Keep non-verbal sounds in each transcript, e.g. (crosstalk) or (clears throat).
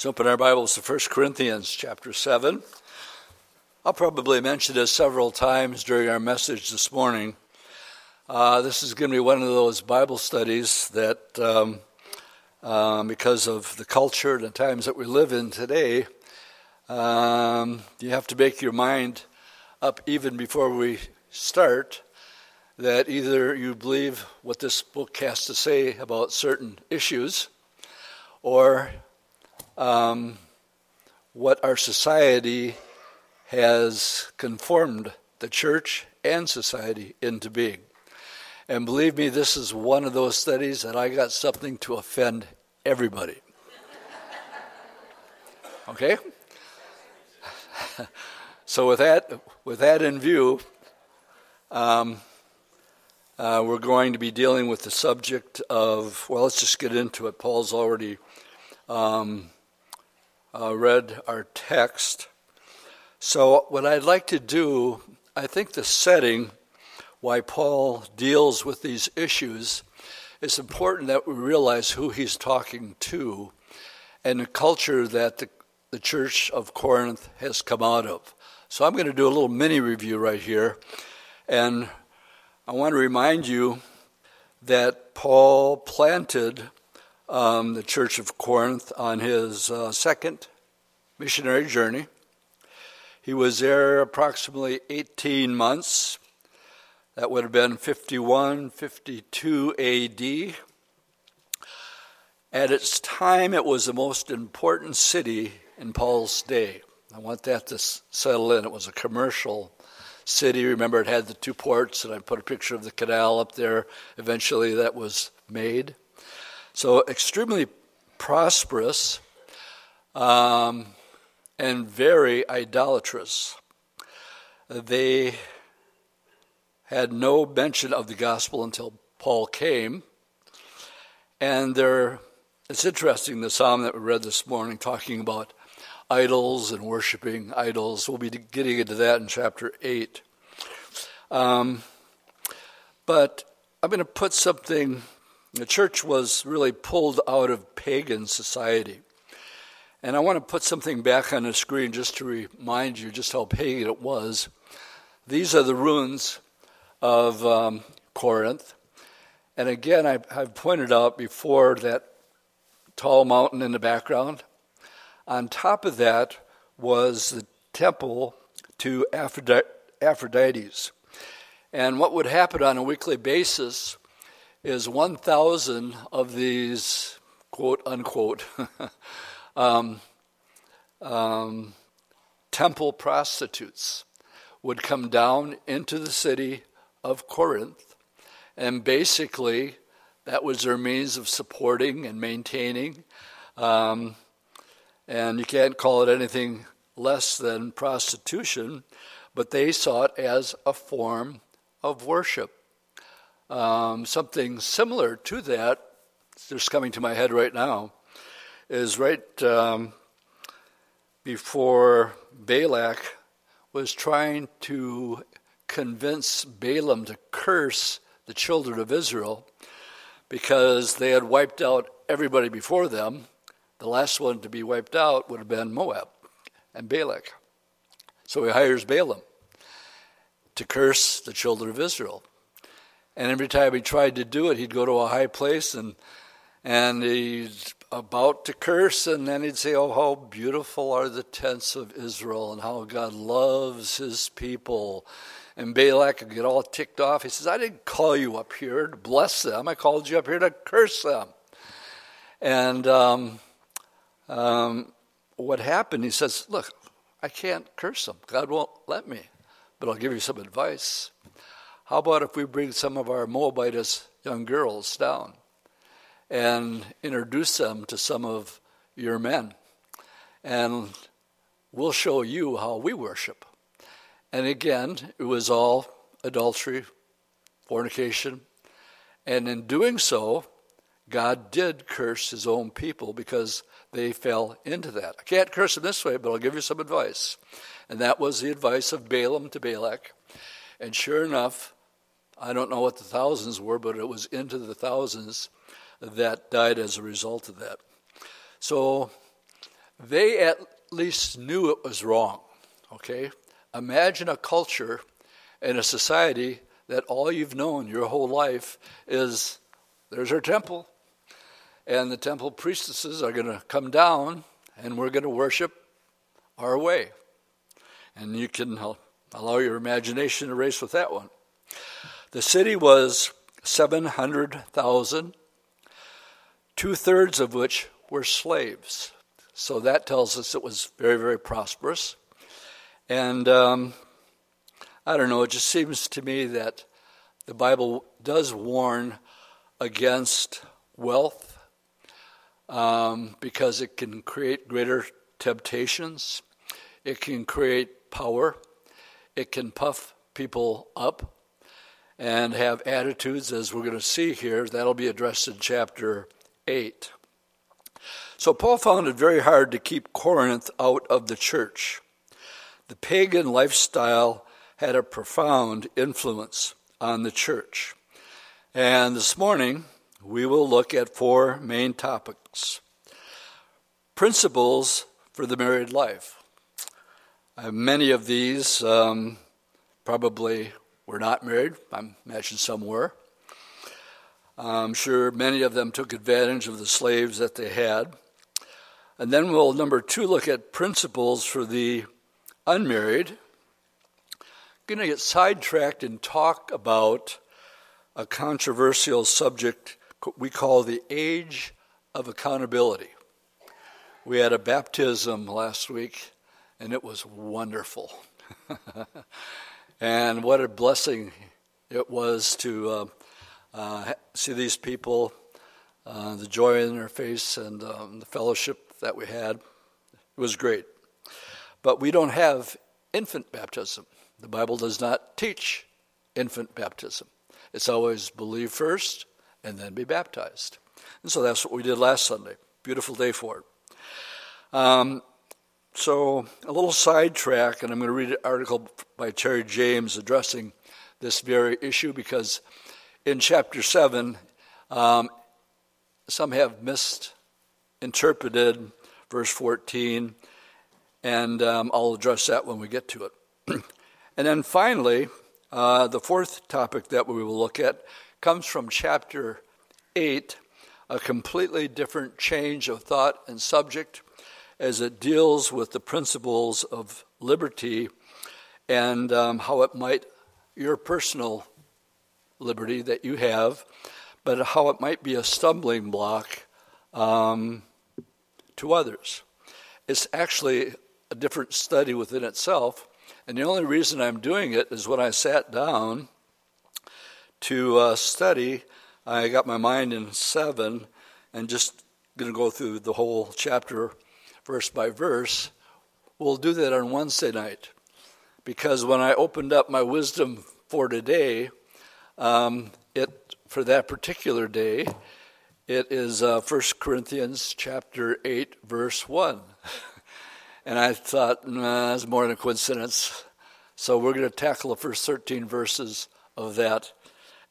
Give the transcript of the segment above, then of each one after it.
Let's open our Bibles to 1 Corinthians chapter 7. I'll probably mention this several times during our message this morning. Uh, this is going to be one of those Bible studies that, um, um, because of the culture and the times that we live in today, um, you have to make your mind up even before we start that either you believe what this book has to say about certain issues or um, what our society has conformed the church and society into being. And believe me, this is one of those studies that I got something to offend everybody. (laughs) Okay? (laughs) so with that, with that in view, um, uh, we're going to be dealing with the subject of, well, let's just get into it. Paul's already um, uh, read our text. So, what I'd like to do, I think the setting why Paul deals with these issues is important that we realize who he's talking to and the culture that the, the church of Corinth has come out of. So, I'm going to do a little mini review right here. And I want to remind you that Paul planted um, the Church of Corinth on his uh, second missionary journey. He was there approximately 18 months. That would have been 51, 52 AD. At its time, it was the most important city in Paul's day. I want that to settle in. It was a commercial city. Remember, it had the two ports, and I put a picture of the canal up there. Eventually, that was made. So, extremely prosperous um, and very idolatrous. They had no mention of the gospel until Paul came. And there, it's interesting, the psalm that we read this morning talking about idols and worshiping idols. We'll be getting into that in chapter 8. Um, but I'm going to put something the church was really pulled out of pagan society. And I want to put something back on the screen just to remind you just how pagan it was. These are the ruins of um, Corinth. And again, I, have pointed out before that tall mountain in the background. On top of that was the temple to Aphrodite. And what would happen on a weekly basis is 1,000 of these quote unquote (laughs) um, um, temple prostitutes would come down into the city of Corinth, and basically that was their means of supporting and maintaining. Um, and you can't call it anything less than prostitution, but they saw it as a form of worship. Um, something similar to that, just coming to my head right now, is right um, before Balak was trying to convince Balaam to curse the children of Israel because they had wiped out everybody before them. The last one to be wiped out would have been Moab and Balak. So he hires Balaam to curse the children of Israel. And every time he tried to do it, he'd go to a high place and and he's about to curse, and then he'd say, Oh, how beautiful are the tents of Israel, and how God loves his people. And Balak would get all ticked off. He says, I didn't call you up here to bless them, I called you up here to curse them. And um, um, what happened, he says, Look, I can't curse them. God won't let me, but I'll give you some advice. How about if we bring some of our Moabitess young girls down and introduce them to some of your men? And we'll show you how we worship. And again, it was all adultery, fornication. And in doing so, God did curse his own people because they fell into that. I can't curse them this way, but I'll give you some advice. And that was the advice of Balaam to Balak. And sure enough, I don't know what the thousands were, but it was into the thousands that died as a result of that. So they at least knew it was wrong. Okay? Imagine a culture and a society that all you've known your whole life is there's our temple, and the temple priestesses are going to come down, and we're going to worship our way. And you can allow your imagination to race with that one. The city was 700,000, two thirds of which were slaves. So that tells us it was very, very prosperous. And um, I don't know, it just seems to me that the Bible does warn against wealth um, because it can create greater temptations, it can create power, it can puff people up and have attitudes, as we're going to see here. That'll be addressed in chapter 8. So Paul found it very hard to keep Corinth out of the church. The pagan lifestyle had a profound influence on the church. And this morning, we will look at four main topics principles for the married life. Uh, many of these um, probably were not married. I imagine some were. I'm sure many of them took advantage of the slaves that they had. And then we'll, number two, look at principles for the unmarried. I'm going to get sidetracked and talk about a controversial subject we call the age of accountability. We had a baptism last week, and it was wonderful. (laughs) and what a blessing it was to uh, uh, see these people, uh, the joy in their face, and um, the fellowship that we had. It was great. But we don't have infant baptism. The Bible does not teach infant baptism. It's always believe first and then be baptized. And so that's what we did last Sunday. Beautiful day for it. Um, so, a little sidetrack, and I'm going to read an article by Terry James addressing this very issue because in chapter 7, um, some have missed interpreted verse 14, and um, I'll address that when we get to it. (clears throat) and then finally, uh, the fourth topic that we will look at comes from chapter 8, a completely different change of thought and subject as it deals with the principles of liberty and um, how it might, your personal liberty that you have, but how it might be a stumbling block um, to others. It's actually a different study within itself, and the only reason I'm doing it is when I sat down to uh, study, I got my mind in seven and just going to go through the whole chapter verse by verse. We'll do that on Wednesday night because when I opened up my wisdom for today, um, it for that particular day, it is uh, 1 Corinthians chapter 8, verse 1. (laughs) and I thought, nah, that's more than a coincidence. So we're going to tackle the first 13 verses of that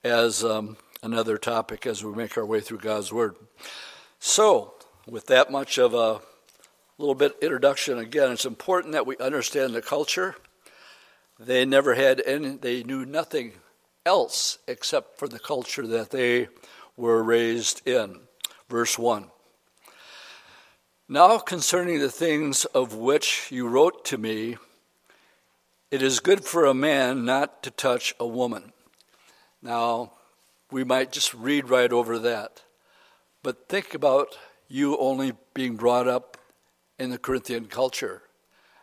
as um, another topic as we make our way through God's Word. So, with that much of a little bit introduction, again, it's important that we understand the culture. They never had any, they knew nothing else except for the culture that they were raised in. Verse 1. Now concerning the things of which you wrote to me, it is good for a man not to touch a woman. Now, we might just read right over that. But think about you only being brought up in the Corinthian culture.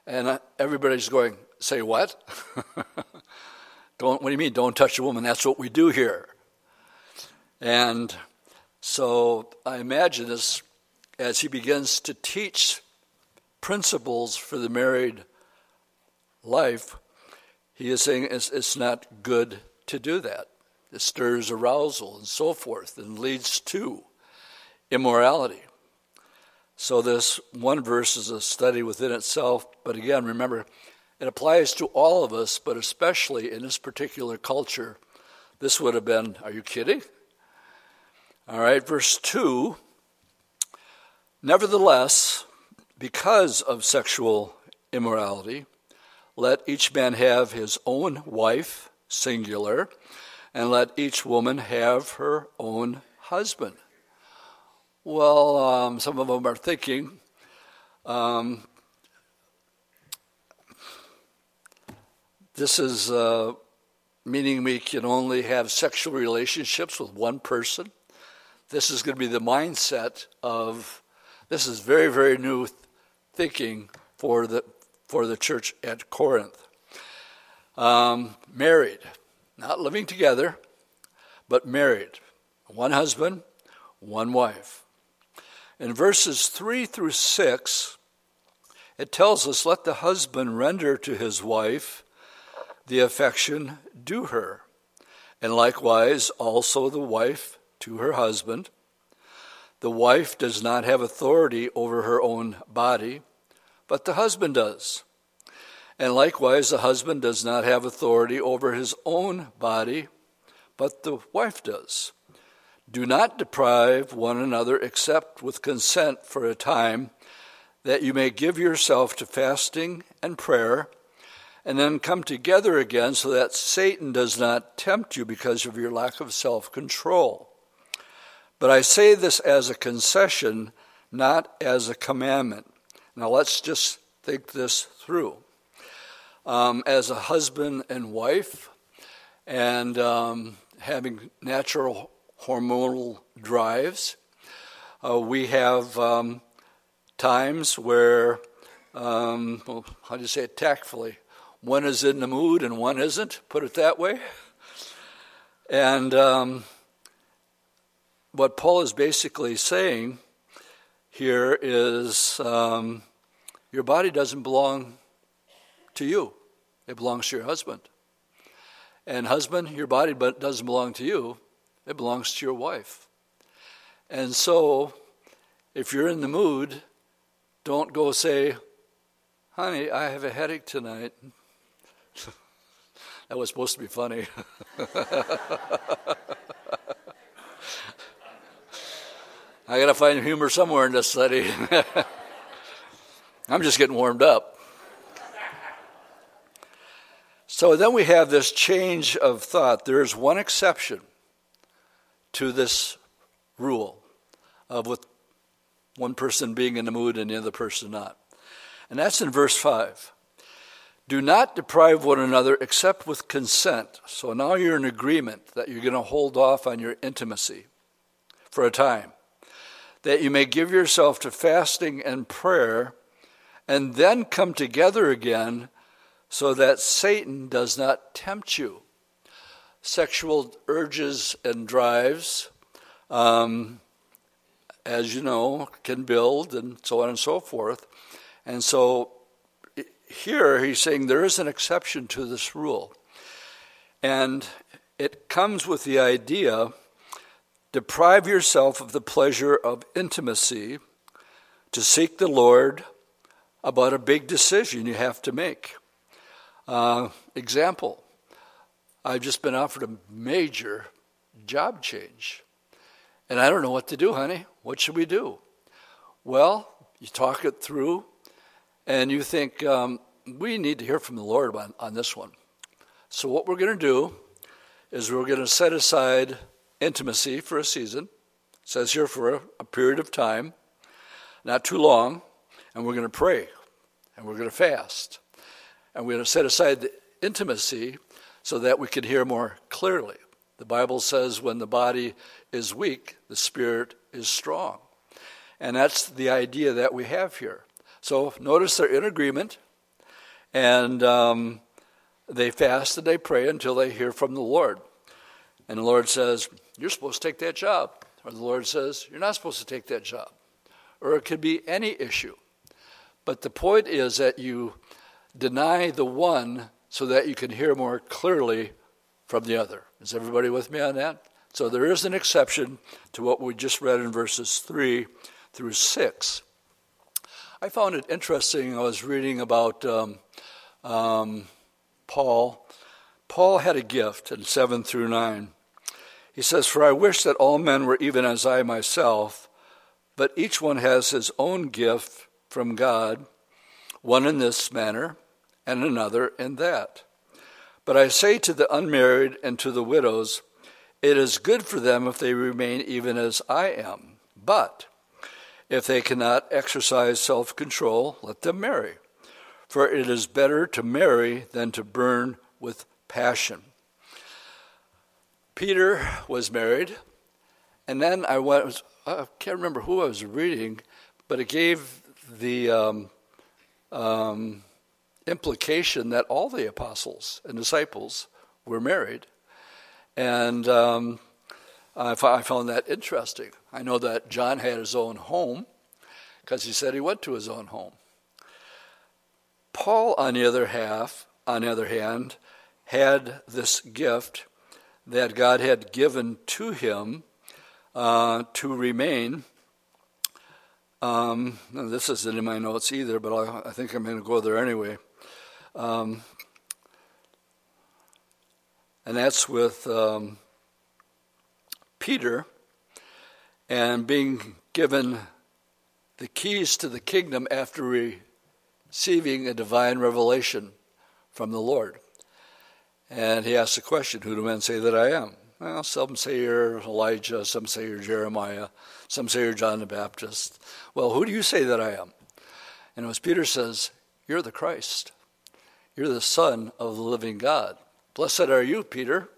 And everybody's going, say what? (laughs) don't, what do you mean, don't touch a woman? That's what we do here. And so I imagine as, as he begins to teach principles for the married life, he is saying it's, it's not good to do that. It stirs arousal and so forth and leads to immorality. So, this one verse is a study within itself, but again, remember, it applies to all of us, but especially in this particular culture. This would have been, are you kidding? All right, verse 2 Nevertheless, because of sexual immorality, let each man have his own wife, singular, and let each woman have her own husband. Well, um, some of them are thinking, um, this is uh, meaning we can only have sexual relationships with one person. This is going to be the mindset of this is very, very new thinking for the for the church at Corinth. Um, married, not living together, but married, one husband, one wife. In verses three through six, it tells us, "Let the husband render to his wife the affection due her, and likewise also the wife to her husband." The wife does not have authority over her own body, but the husband does. And likewise, the husband does not have authority over his own body, but the wife does. Do not deprive one another except with consent for a time, that you may give yourself to fasting and prayer, and then come together again so that Satan does not tempt you because of your lack of self control. But I say this as a concession, not as a commandment. Now let's just think this through. Um, as a husband and wife, and um, having natural hormonal drives, uh, we have um, times where, um, well, how do you say it tactfully? One is in the mood and one isn't, put it that way. And um, what Paul is basically saying here is um, your body doesn't belong to you, it belongs to your husband. And, husband, your body doesn't belong to you, it belongs to your wife. And so, if you're in the mood, don't go say, honey, I have a headache tonight. (laughs) that was supposed to be funny. (laughs) I got to find humor somewhere in this study. (laughs) I'm just getting warmed up. So then we have this change of thought. There is one exception to this rule of with one person being in the mood and the other person not. And that's in verse 5. Do not deprive one another except with consent. So now you're in agreement that you're going to hold off on your intimacy for a time that you may give yourself to fasting and prayer, and then come together again so that Satan does not tempt you. Sexual urges and drives, um, as you know, can build and so on and so forth. And so here he's saying there is an exception to this rule. And it comes with the idea Deprive yourself of the pleasure of intimacy to seek the Lord about a big decision you have to make. Uh, example I've just been offered a major job change. And I don't know what to do, honey. What should we do? Well, you talk it through and you think, um, we need to hear from the Lord on, on this one. So, what we're going to do is we're going to set aside intimacy for a season. It says here for a, a period of time, not too long, and we're going to pray and we're going to fast. And we're going to set aside the intimacy so that we can hear more clearly. The Bible says when the body is weak, the spirit is strong. And that's the idea that we have here. So notice they're in agreement, and um, they fast and they pray until they hear from the Lord. And the Lord says, You're supposed to take that job. Or the Lord says, You're not supposed to take that job. Or it could be any issue. But the point is that you deny the one so that you can hear more clearly from the other. Is everybody with me on that? So there is an exception to what we just read in verses 3 through 6. I found it interesting. I was reading about um, um, Paul. Paul had a gift in 7 through 9. He says, For I wish that all men were even as I myself, but each one has his own gift from God, one in this manner, and another in that. But I say to the unmarried and to the widows, it is good for them if they remain even as I am. But if they cannot exercise self control, let them marry. For it is better to marry than to burn with passion. Peter was married, and then I went, I can't remember who I was reading, but it gave the um, um, implication that all the apostles and disciples were married. And um, I, found that interesting. I know that John had his own home because he said he went to his own home. Paul, on the other half, on the other hand, had this gift that God had given to him uh, to remain. Um, this isn't in my notes either, but I, I think I'm going to go there anyway. Um, and that's with um, Peter and being given the keys to the kingdom after receiving a divine revelation from the Lord. And he asks the question, Who do men say that I am? Well, some say you're Elijah, some say you're Jeremiah, some say you're John the Baptist. Well, who do you say that I am? And as Peter says, You're the Christ. You're the Son of the living God. Blessed are you, Peter.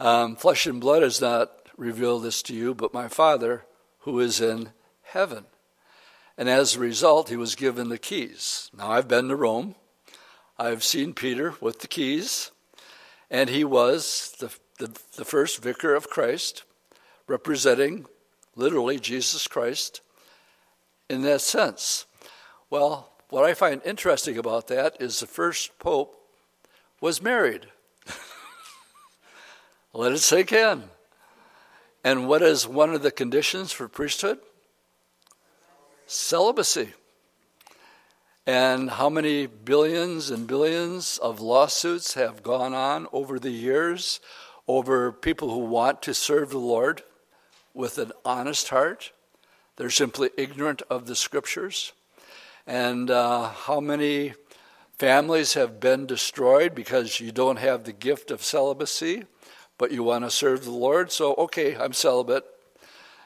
Um, flesh and blood has not revealed this to you, but my Father who is in heaven. And as a result, he was given the keys. Now, I've been to Rome. I've seen Peter with the keys, and he was the the, the first vicar of Christ, representing literally Jesus Christ in that sense. Well, what I find interesting about that is the first pope was married. (laughs) Let it sink in. And what is one of the conditions for priesthood? Celibacy. And how many billions and billions of lawsuits have gone on over the years over people who want to serve the Lord with an honest heart. They're simply ignorant of the scriptures. And uh, how many families have been destroyed because you don't have the gift of celibacy, but you want to serve the Lord? So, okay, I'm celibate.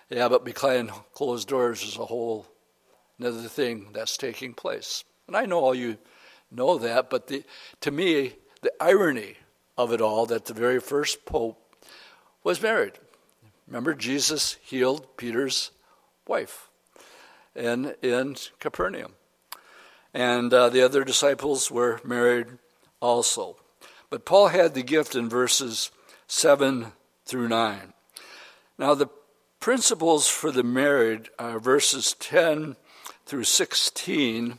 Yeah, but behind closed doors is a whole another thing that's taking place. And I know all you know that, but the, to me, the irony of it all that the very first pope was married. Remember, Jesus healed Peter's wife in, in Capernaum. And uh, the other disciples were married also. But Paul had the gift in verses 7 through 9. Now, the principles for the married are verses 10 through 16.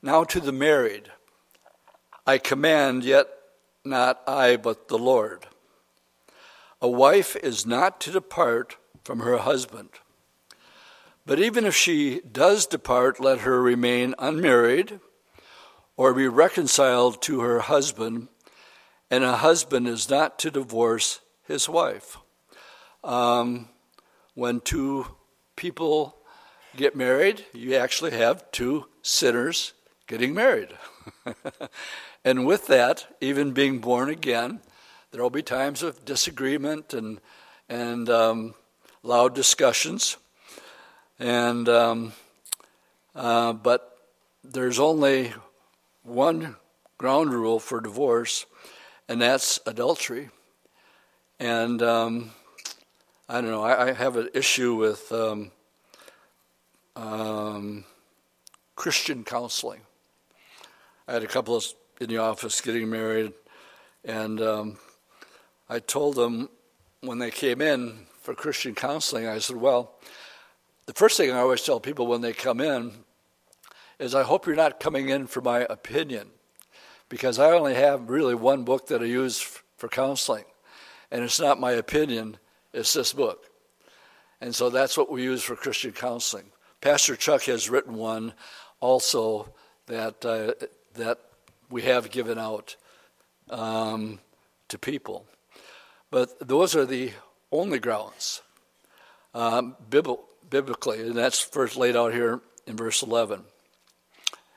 Now, to the married, I command, yet not I, but the Lord. A wife is not to depart from her husband. But even if she does depart, let her remain unmarried or be reconciled to her husband, and a husband is not to divorce his wife. Um, when two people get married, you actually have two sinners getting married. (laughs) And with that, even being born again, there will be times of disagreement and and um, loud discussions. And um, uh, but there's only one ground rule for divorce, and that's adultery. And um, I don't know. I, I, have an issue with um, um, Christian counseling. I had a couple of in the office getting married, and um, I told them when they came in for Christian counseling, I said, Well, the first thing I always tell people when they come in is, I hope you're not coming in for my opinion, because I only have really one book that I use for counseling, and it's not my opinion, it's this book. And so that's what we use for Christian counseling. Pastor Chuck has written one also that uh, that we have given out um, to people. But those are the only grounds um, biblically, and that's first laid out here in verse 11.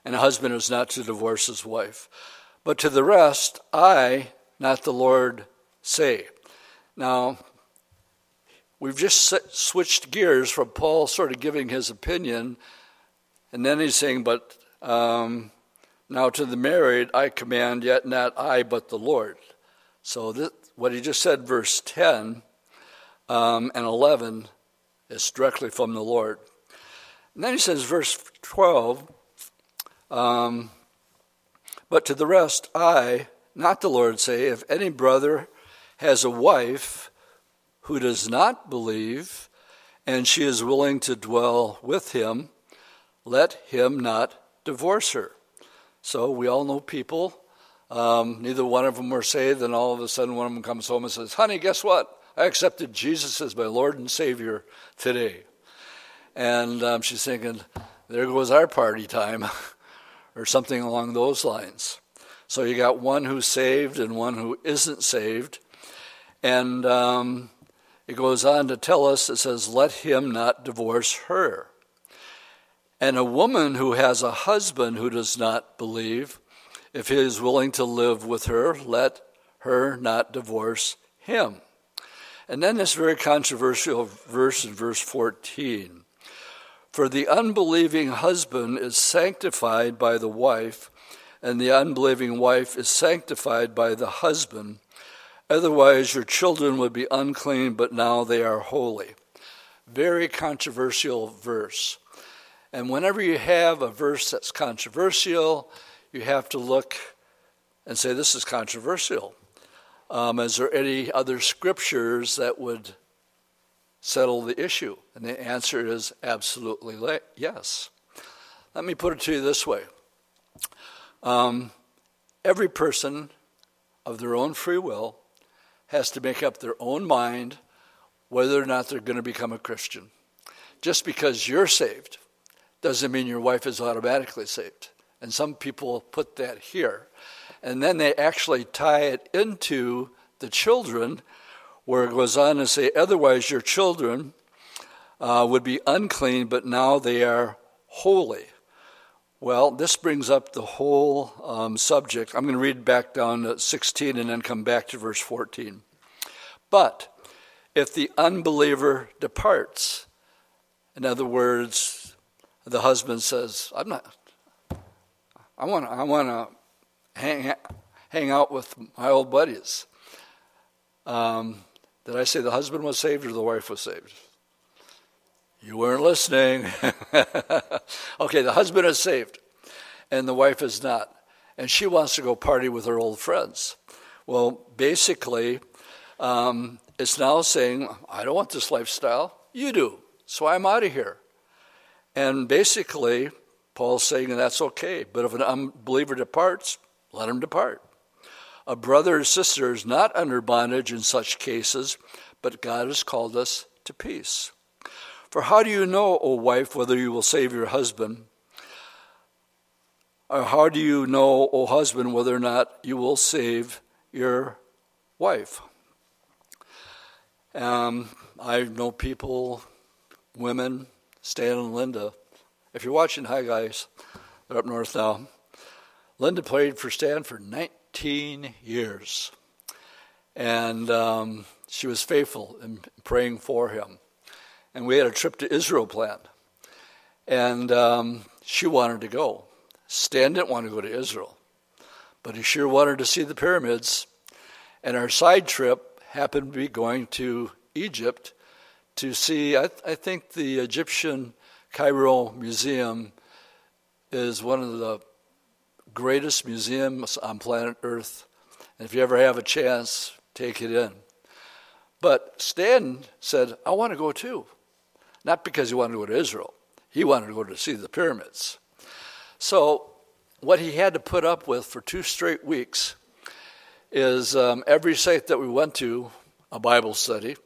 And a husband is not to divorce his wife. But to the rest, I, not the Lord, say. Now, we've just switched gears from Paul sort of giving his opinion, and then he's saying, But um, now to the married, I command, yet not I, but the Lord. So this, what he just said, verse 10 um, and 11, is directly from the Lord. And then he says, verse 12, um, but to the rest, I, not the Lord, say, if any brother has a wife who does not believe, and she is willing to dwell with him, let him not divorce her. So we all know people um, neither one of them were saved, and all of a sudden one of them comes home and says, Honey, guess what? I accepted Jesus as my Lord and Savior today. And um, she's thinking, There goes our party time, (laughs) or something along those lines. So you got one who's saved and one who isn't saved. And um, it goes on to tell us, it says, Let him not divorce her. And a woman who has a husband who does not believe, if he is willing to live with her, let her not divorce him. And then this very controversial verse in verse 14. For the unbelieving husband is sanctified by the wife, and the unbelieving wife is sanctified by the husband. Otherwise, your children would be unclean, but now they are holy. Very controversial verse. And whenever you have a verse that's controversial, you have to look and say, this is controversial. Um, is there any other scriptures that would settle the issue? And the answer is absolutely yes. Let me put it to you this way um, every person of their own free will has to make up their own mind whether or not they're going to become a Christian. Just because you're saved doesn't mean your wife is automatically saved. And some people put that here. And then they actually tie it into the children, where it goes on to say, otherwise your children uh, would be unclean, but now they are holy. Well, this brings up the whole um, subject. I'm going to read back down to 16 and then come back to verse 14. But if the unbeliever departs, in other words, the husband says, I'm not, I want I want to hang hang out with my old buddies. Um, did I say the husband was saved or the wife was saved? You weren't listening. (laughs) okay, the husband is saved, and the wife is not, and she wants to go party with her old friends. Well, basically, um, it's now saying, I don't want this lifestyle. You do. So I'm out of here. And basically, Paul's saying that's okay, but if an unbeliever departs, let him depart. A brother or sister is not under bondage in such cases, but God has called us to peace. For how do you know, O wife, whether you will save your husband? Or how do you know, O husband, whether or not you will save your wife? Um, I know people, women, Stan and Linda, if you're watching, hi guys, they're up north now. Linda played for Stan for 19 years, and um, she was faithful in praying for him. And we had a trip to Israel planned, and um, she wanted to go. Stan didn't want to go to Israel, but he sure wanted to see the pyramids. And our side trip happened to be going to Egypt to see, I, th- I think, the Egyptian Cairo Museum is one of the greatest museums on planet Earth. And if you ever have a chance, take it in. But Stanton said, I want to go too. Not because he wanted to go to Israel, he wanted to go to see the pyramids. So, what he had to put up with for two straight weeks is um, every site that we went to, a Bible study,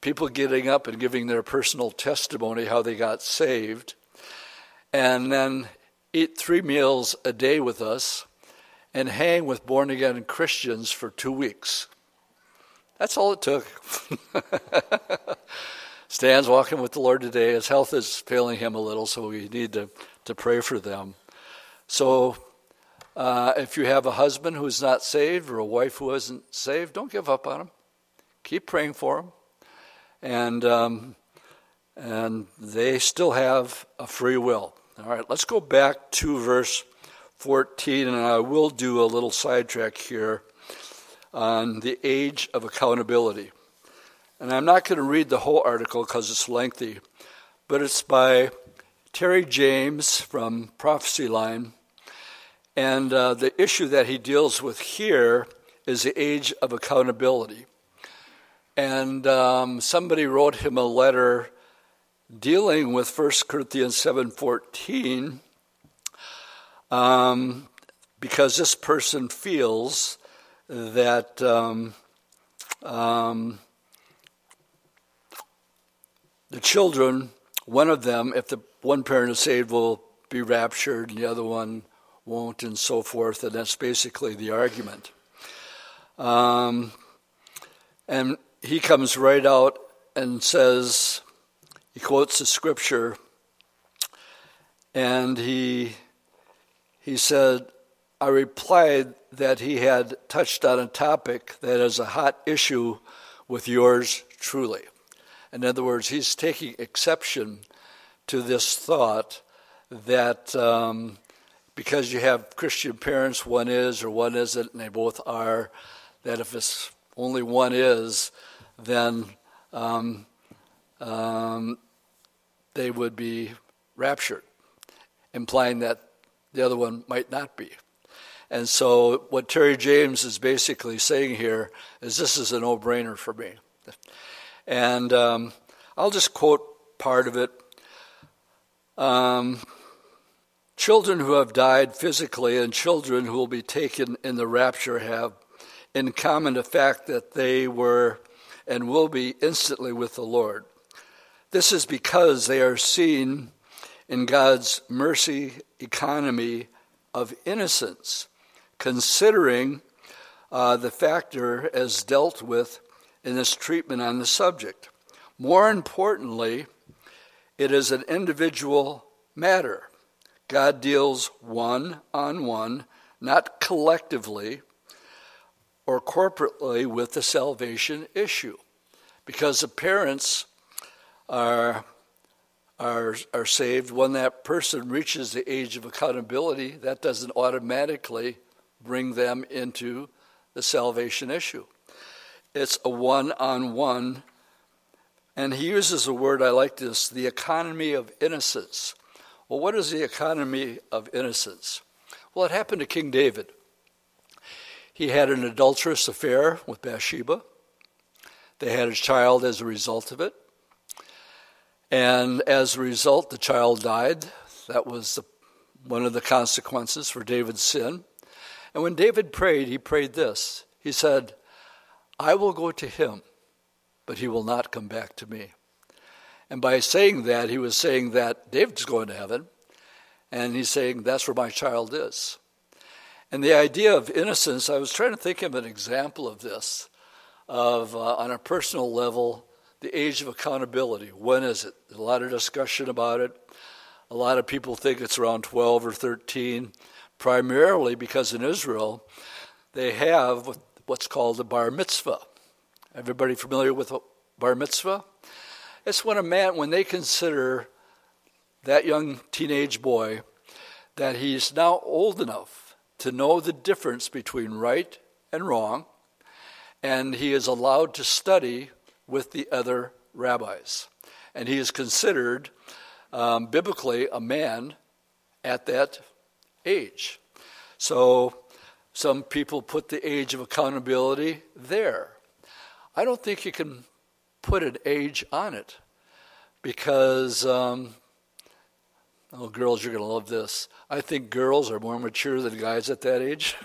people getting up and giving their personal testimony how they got saved, and then eat three meals a day with us and hang with born again Christians for two weeks. That's all it took. (laughs) Stan's walking with the Lord today. His health is failing him a little, so we need to, to pray for them. So, uh, if you have a husband who's not saved or a wife who isn't saved, don't give up on them. Keep praying for them. And, um, and they still have a free will. All right, let's go back to verse 14, and I will do a little sidetrack here on the age of accountability. And I'm not going to read the whole article because it's lengthy, but it's by Terry James from Prophecy Line. And uh, the issue that he deals with here is the age of accountability. And um, somebody wrote him a letter dealing with 1 Corinthians 7.14 um, because this person feels that um, um, the children, one of them, if the one parent is saved, will be raptured and the other one won't, and so forth. And that's basically the argument. Um, and he comes right out and says, he quotes the scripture, and he he said, I replied that he had touched on a topic that is a hot issue with yours truly. In other words, he's taking exception to this thought that um, because you have Christian parents, one is or one isn't, and they both are, that if it's only one is, then um, um, they would be raptured, implying that the other one might not be. And so, what Terry James is basically saying here is this is a no brainer for me. And um, I'll just quote part of it. Um, children who have died physically and children who will be taken in the rapture have in common the fact that they were and will be instantly with the Lord. This is because they are seen in God's mercy economy of innocence, considering uh, the factor as dealt with in this treatment on the subject. More importantly, it is an individual matter. God deals one on one, not collectively or corporately, with the salvation issue. Because the parents are, are, are saved, when that person reaches the age of accountability, that doesn't automatically bring them into the salvation issue. It's a one on one. And he uses a word, I like this, the economy of innocence. Well, what is the economy of innocence? Well, it happened to King David. He had an adulterous affair with Bathsheba. They had a child as a result of it. And as a result, the child died. That was the, one of the consequences for David's sin. And when David prayed, he prayed this He said, I will go to him, but he will not come back to me. And by saying that, he was saying that David's going to heaven, and he's saying that's where my child is. And the idea of innocence, I was trying to think of an example of this, of uh, on a personal level, the age of accountability. When is it? A lot of discussion about it. A lot of people think it's around 12 or 13, primarily because in Israel they have what's called the bar mitzvah. Everybody familiar with a bar mitzvah? It's when a man, when they consider that young teenage boy that he's now old enough to know the difference between right and wrong, and he is allowed to study with the other rabbis. And he is considered um, biblically a man at that age. So some people put the age of accountability there. I don't think you can put an age on it because, um, oh, girls, you're going to love this. I think girls are more mature than guys at that age.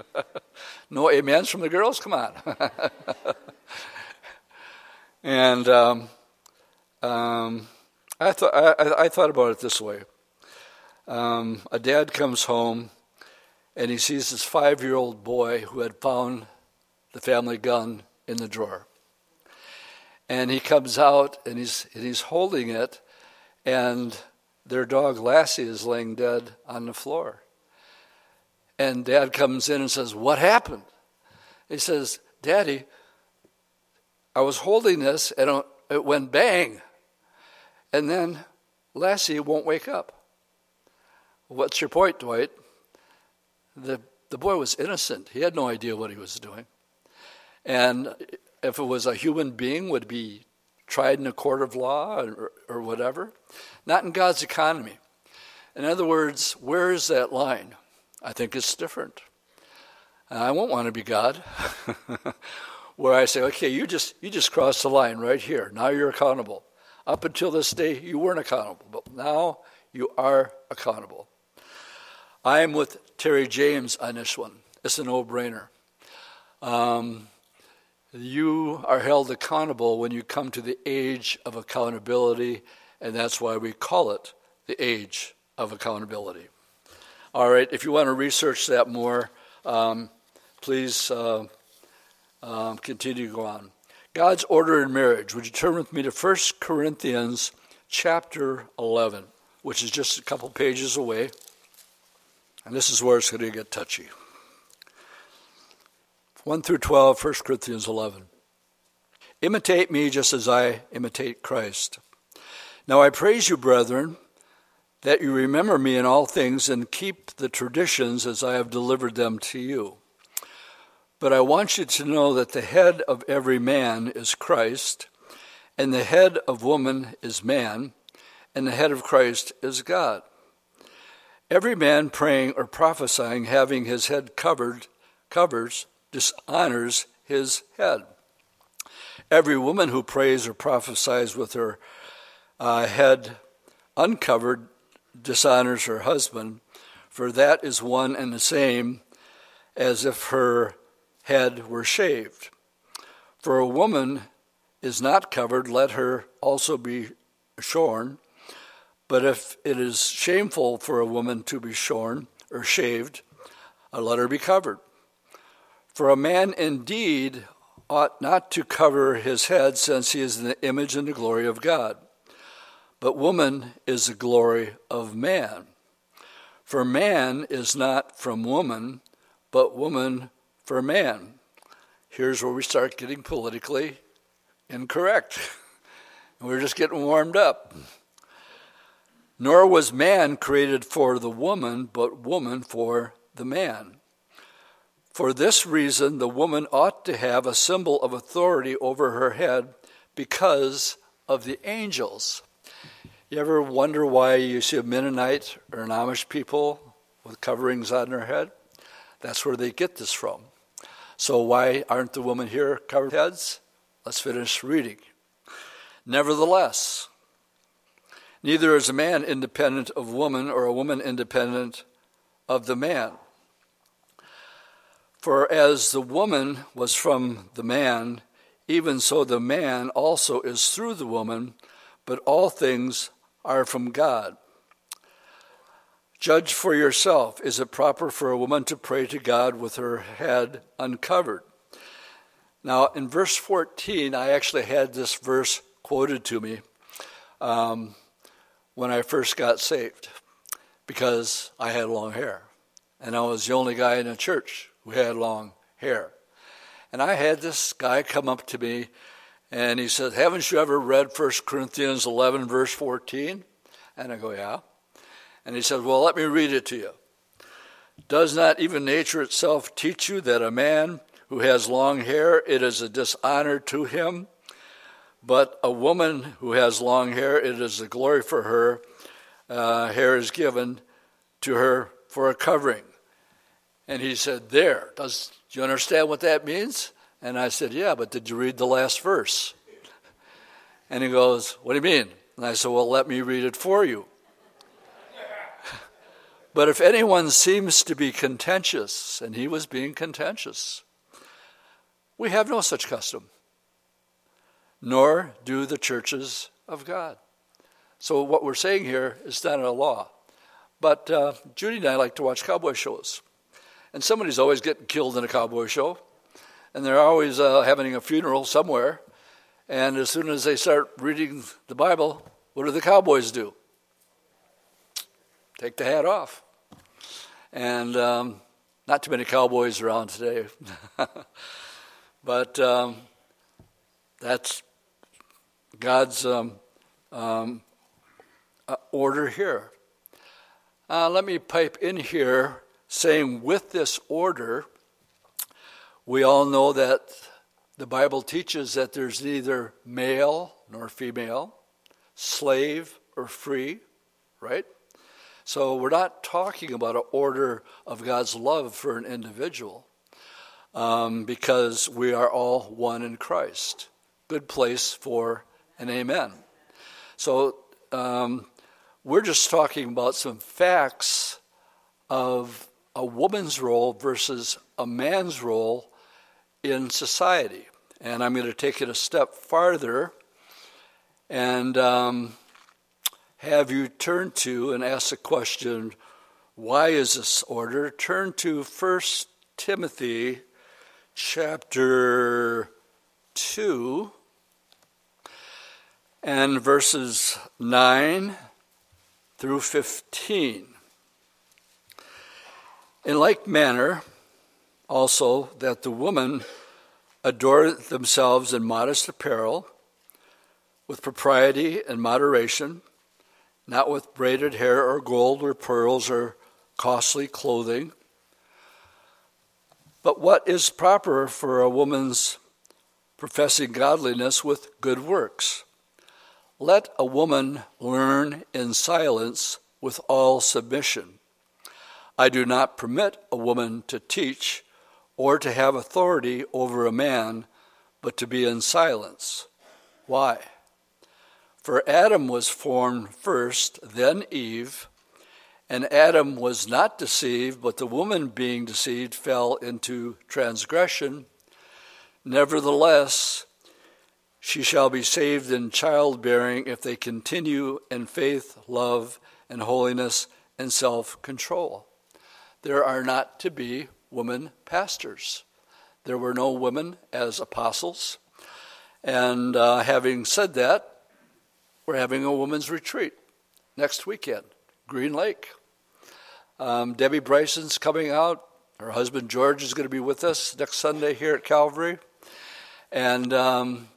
(laughs) no amens from the girls? Come on. (laughs) And um, um, I, thought, I, I, thought about it this way um, a dad comes home and he sees his five year old boy who had found the family gun in the drawer. And he comes out and he's, and he's holding it, and their dog Lassie is laying dead on the floor. And dad comes in and says, What happened? He says, Daddy, I was holding this and uh, it went bang. And then Lassie won't wake up. What's your point, Dwight? The, the boy was innocent. He had no idea what he was doing. And if it was a human being, would be tried in a court of law or, or whatever. Not in God's economy. In other words, where is that line? I think it's different. I won't want to be God, (laughs) where I say, okay, you just you just crossed the line right here. Now you're accountable. Up until this day, you weren't accountable, but now you are accountable. I am with Terry James on this one. It's a no-brainer. Um, you are held accountable when you come to the age of accountability, and that's why we call it the age of accountability. All right, if you want to research that more, um, please uh, um, continue to go on. God's order in marriage. Would you turn with me to 1 Corinthians chapter 11, which is just a couple pages away. And this is where it's going to get touchy. 1 through 12, 1 Corinthians 11. Imitate me just as I imitate Christ. Now I praise you, brethren, that you remember me in all things and keep the traditions as I have delivered them to you. But I want you to know that the head of every man is Christ, and the head of woman is man, and the head of Christ is God. Every man praying or prophesying, having his head covered, covers, dishonors his head. Every woman who prays or prophesies with her uh, head uncovered dishonors her husband, for that is one and the same as if her head were shaved. For a woman is not covered, let her also be shorn. But if it is shameful for a woman to be shorn or shaved, uh, let her be covered. For a man indeed ought not to cover his head, since he is in the image and the glory of God. But woman is the glory of man. For man is not from woman, but woman for man. Here's where we start getting politically incorrect. (laughs) We're just getting warmed up. Nor was man created for the woman, but woman for the man. For this reason, the woman ought to have a symbol of authority over her head because of the angels. You ever wonder why you see a Mennonite or an Amish people with coverings on their head? That's where they get this from. So, why aren't the women here covered heads? Let's finish reading. Nevertheless, neither is a man independent of woman or a woman independent of the man. For as the woman was from the man, even so the man also is through the woman, but all things are from God. Judge for yourself. Is it proper for a woman to pray to God with her head uncovered? Now, in verse 14, I actually had this verse quoted to me um, when I first got saved because I had long hair. And I was the only guy in the church who had long hair. And I had this guy come up to me and he said, Haven't you ever read 1 Corinthians 11, verse 14? And I go, Yeah. And he says, Well, let me read it to you. Does not even nature itself teach you that a man who has long hair, it is a dishonor to him? But a woman who has long hair, it is a glory for her. Uh, hair is given to her for a covering. And he said, There, does do you understand what that means? And I said, Yeah, but did you read the last verse? And he goes, What do you mean? And I said, Well, let me read it for you. But if anyone seems to be contentious, and he was being contentious, we have no such custom, nor do the churches of God. So what we're saying here is not a law. But uh, Judy and I like to watch cowboy shows. And somebody's always getting killed in a cowboy show. And they're always uh, having a funeral somewhere. And as soon as they start reading the Bible, what do the cowboys do? Take the hat off. And um, not too many cowboys around today. (laughs) but um, that's God's um, um, uh, order here. Uh, let me pipe in here saying, with this order, we all know that the Bible teaches that there's neither male nor female, slave or free, right? So we're not talking about an order of God's love for an individual um, because we are all one in Christ. Good place for an amen. So um, we're just talking about some facts of a woman's role versus a man's role in society. And I'm going to take it a step farther and um, have you turn to and ask the question why is this order? Turn to 1 Timothy chapter 2 and verses 9 through 15. In like manner, also, that the woman adore themselves in modest apparel, with propriety and moderation, not with braided hair or gold or pearls or costly clothing, but what is proper for a woman's professing godliness with good works. Let a woman learn in silence with all submission. I do not permit a woman to teach or to have authority over a man, but to be in silence. Why? For Adam was formed first, then Eve, and Adam was not deceived, but the woman being deceived fell into transgression. Nevertheless, she shall be saved in childbearing if they continue in faith, love, and holiness and self control there are not to be women pastors. There were no women as apostles. And uh, having said that, we're having a women's retreat next weekend, Green Lake. Um, Debbie Bryson's coming out. Her husband George is going to be with us next Sunday here at Calvary. And um,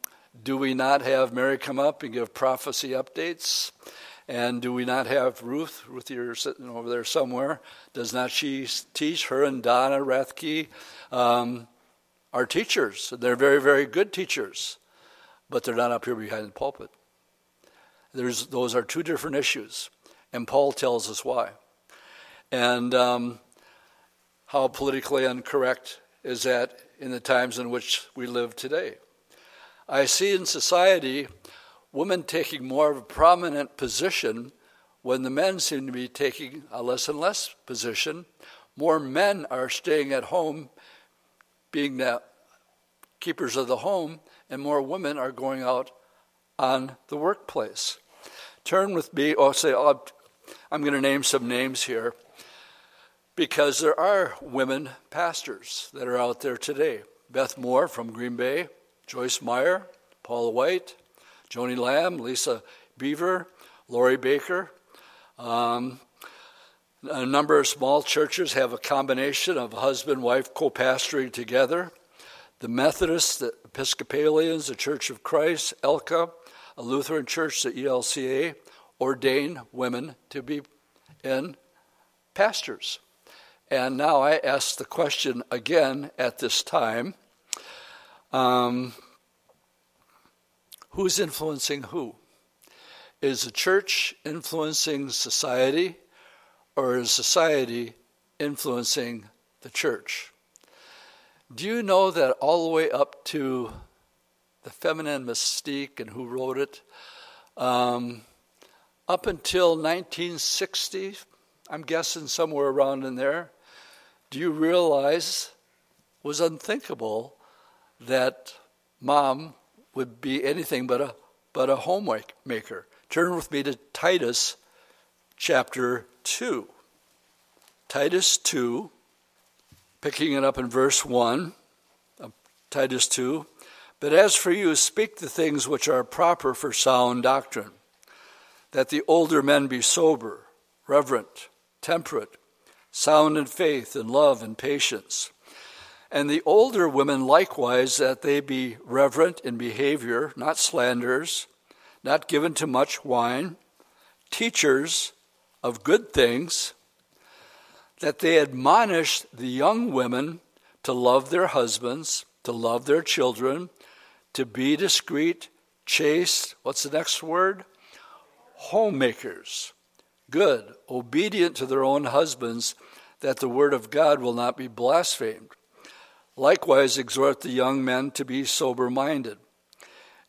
do we not have Mary come up and give prophecy updates? And do we not have Ruth? Ruth, you're sitting over there somewhere. Does not she teach? Her and Donna Rathke um, are teachers. They're very, very good teachers, but they're not up here behind the pulpit. There's, those are two different issues, and Paul tells us why. And um, how politically incorrect is that in the times in which we live today? I see in society women taking more of a prominent position when the men seem to be taking a less and less position. More men are staying at home, being the keepers of the home, and more women are going out on the workplace. Turn with me, or say, oh, I'm going to name some names here, because there are women pastors that are out there today. Beth Moore from Green Bay, Joyce Meyer, Paula White, Joni Lamb, Lisa Bevere, Lori Bakker. Um, a number of small churches have a combination of husband wife co pastoring together. The Methodists, the Episcopalians, the Church of Christ, ELCA, a Lutheran church, the ELCA, ordain women to be in pastors. And now I ask the question again at this time. Um, Who's influencing who? Is the church influencing society, or is society influencing the church? Do you know that all the way up to the feminine mystique and who wrote it, um, up until 1960, I'm guessing somewhere around in there, do you realize was unthinkable that mom would be anything but a but a homemaker. Turn with me to Titus chapter 2. Titus 2, picking it up in verse 1 of Titus 2. But as for you, speak the things which are proper for sound doctrine, that the older men be sober, reverent, temperate, sound in faith and love and patience. And the older women likewise, that they be reverent in behavior, not slanderers, not given to much wine, teachers of good things, that they admonish the young women to love their husbands, to love their children, to be discreet, chaste. What's the next word? Homemakers. Good, obedient to their own husbands, that the word of God will not be blasphemed. Likewise, exhort the young men to be sober minded.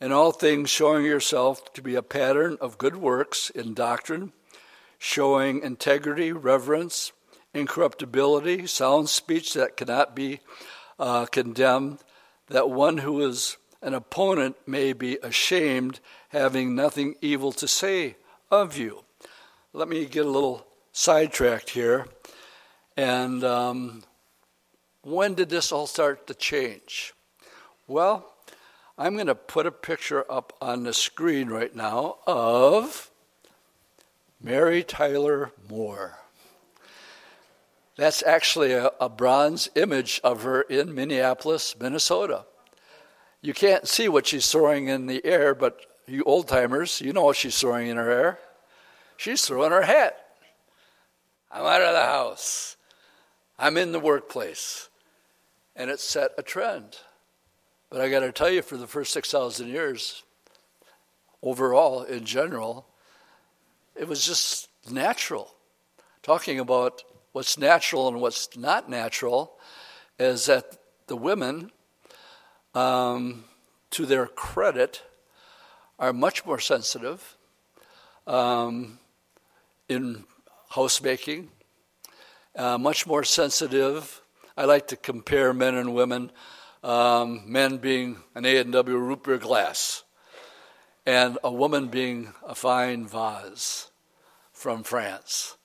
In all things, showing yourself to be a pattern of good works in doctrine, showing integrity, reverence, incorruptibility, sound speech that cannot be uh, condemned, that one who is an opponent may be ashamed, having nothing evil to say of you. Let me get a little sidetracked here. And um, when did this all start to change? Well, I'm going to put a picture up on the screen right now of Mary Tyler Moore. That's actually a, a, bronze image of her in Minneapolis, Minnesota. You can't see what she's throwing in the air, but you old timers, you know what she's throwing in her air. She's throwing her hat. I'm out of the house. I'm in the workplace. And it set a trend. But I got to tell you, for the first 6,000 years, overall, in general, it was just natural. Talking about what's natural and what's not natural is that the women, um, to their credit, are much more sensitive um, in housemaking, uh, much more sensitive. I like to compare men and women, um, men being an A&W root beer glass, and a woman being a fine vase from France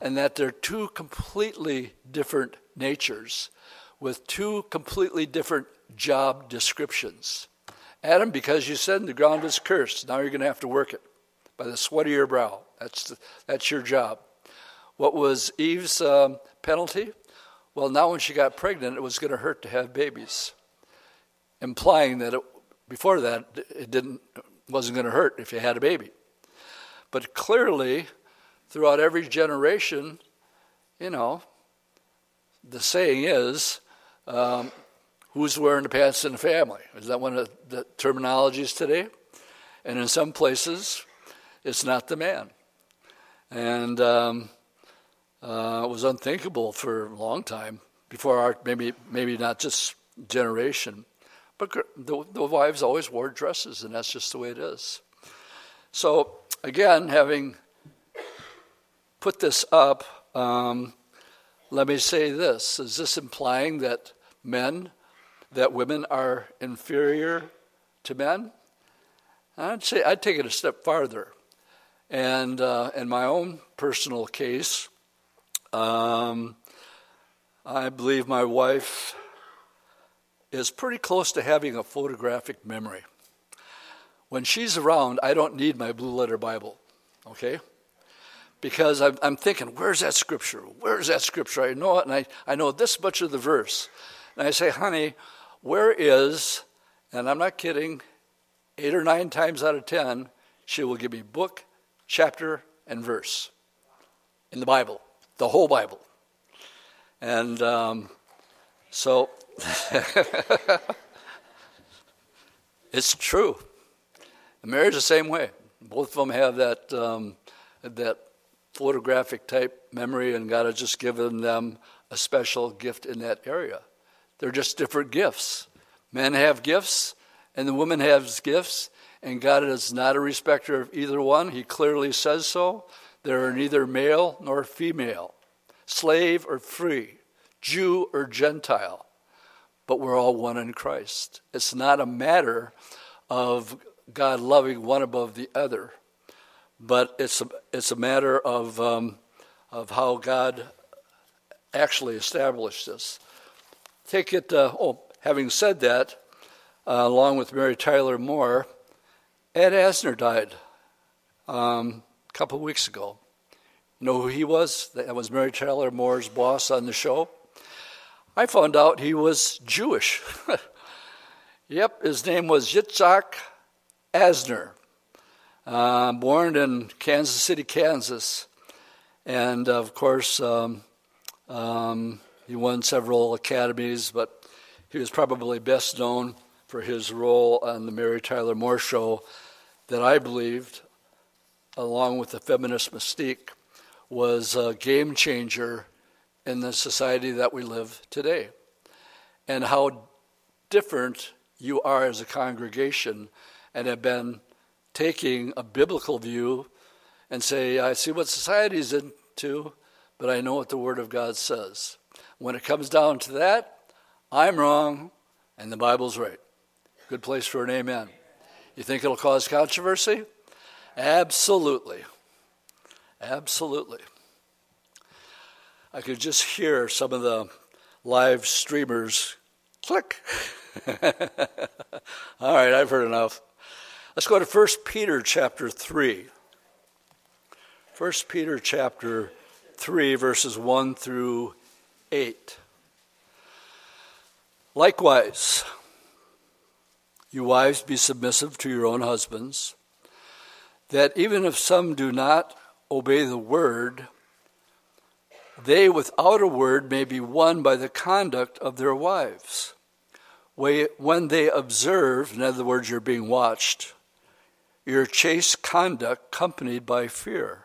and that they're two completely different natures with two completely different job descriptions. Adam, because you said the ground is cursed, now you're going to have to work it by the sweat of your brow. That's, the, that's your job. What was Eve's um, penalty? Well, now when she got pregnant, it was going to hurt to have babies, implying that it, before that it didn't wasn't going to hurt if you had a baby. But clearly, throughout every generation, you know, the saying is, um, who's wearing the pants in the family? Is that one of the terminologies today? And in some places, it's not the man. And um, uh, it was unthinkable for a long time before our maybe maybe not just generation, but the, the wives always wore dresses, and that's just the way it is. So again, having put this up, um, let me say this. Is this implying that men, that women are inferior to men? I'd say I'd take it a step farther. And uh, in my own personal case, um, I believe my wife is pretty close to having a photographic memory. When she's around, I don't need my blue letter Bible, okay? because I'm, I'm, thinking, where's that scripture? Where's that scripture? I know it, and I, I know this much of the verse. And I say, honey, where is, and I'm not kidding, eight or nine times out of ten, she will give me book, chapter, and verse in the Bible, the whole Bible. And um, so (laughs) it's true. The marriage the same way. Both of them have that um, that photographic type memory, and God has just given them a special gift in that area. They're just different gifts. Men have gifts, and the woman has gifts, and God is not a respecter of either one. He clearly says so. There are neither male nor female, slave or free, Jew or Gentile, but we're all one in Christ. It's not a matter of God loving one above the other but it's a, it's a matter of, um, of how God actually established this. Take it, uh, oh, having said that, uh, along with Mary Tyler Moore, Ed Asner died um, a couple weeks ago. You know who he was? That was Mary Tyler Moore's boss on the show. I found out he was Jewish. (laughs) yep, his name was Yitzhak Asner, uh, born in Kansas City, Kansas. And of course, um, um, he won several academies, but he was probably best known for his role on the Mary Tyler Moore show that I believed, along with the feminist mystique, was a game changer in the society that we live today. And how different you are as a congregation and have been taking a biblical view and say, I see what society is into, but I know what the Word of God says. When it comes down to that, I'm wrong and the Bible's right. Good place for an amen. You think it'll cause controversy? Absolutely. Absolutely. I could just hear some of the live streamers click. (laughs) All right, I've heard enough. Let's go to 1 Peter chapter 3. 1 Peter chapter 3, verses 1 through 8. Likewise, you wives be submissive to your own husbands, that even if some do not obey the word, they without a word may be won by the conduct of their wives. When they observe, in other words, you're being watched, your chaste conduct accompanied by fear.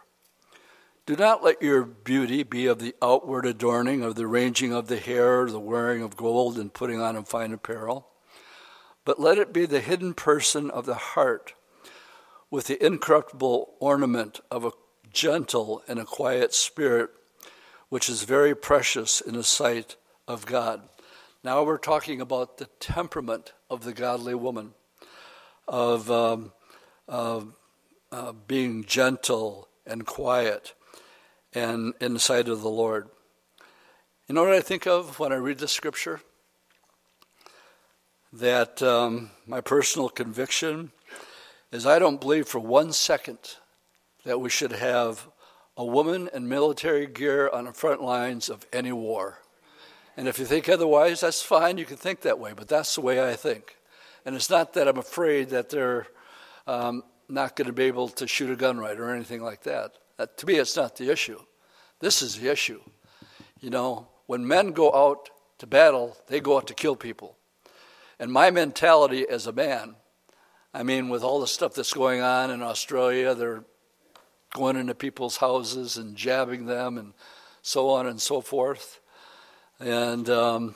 Do not let your beauty be of the outward adorning, of the arranging of the hair, the wearing of gold, and putting on of fine apparel, but let it be the hidden person of the heart, with the incorruptible ornament of a gentle and a quiet spirit, which is very precious in the sight of God. Now we're talking about the temperament of the godly woman, of, um, uh, being gentle and quiet and in the sight of the Lord. You know what I think of when I read the scripture? That um, my personal conviction is I don't believe for one second that we should have a woman in military gear on the front lines of any war. And if you think otherwise, that's fine, you can think that way, but that's the way I think. And it's not that I'm afraid that they're um, not going to be able to shoot a gun right or anything like that. That. To me, it's not the issue. This is the issue. You know, when men go out to battle, they go out to kill people. And my mentality as a man, I mean, with all the stuff that's going on in Australia, they're going into people's houses and jabbing them and so on and so forth. And um,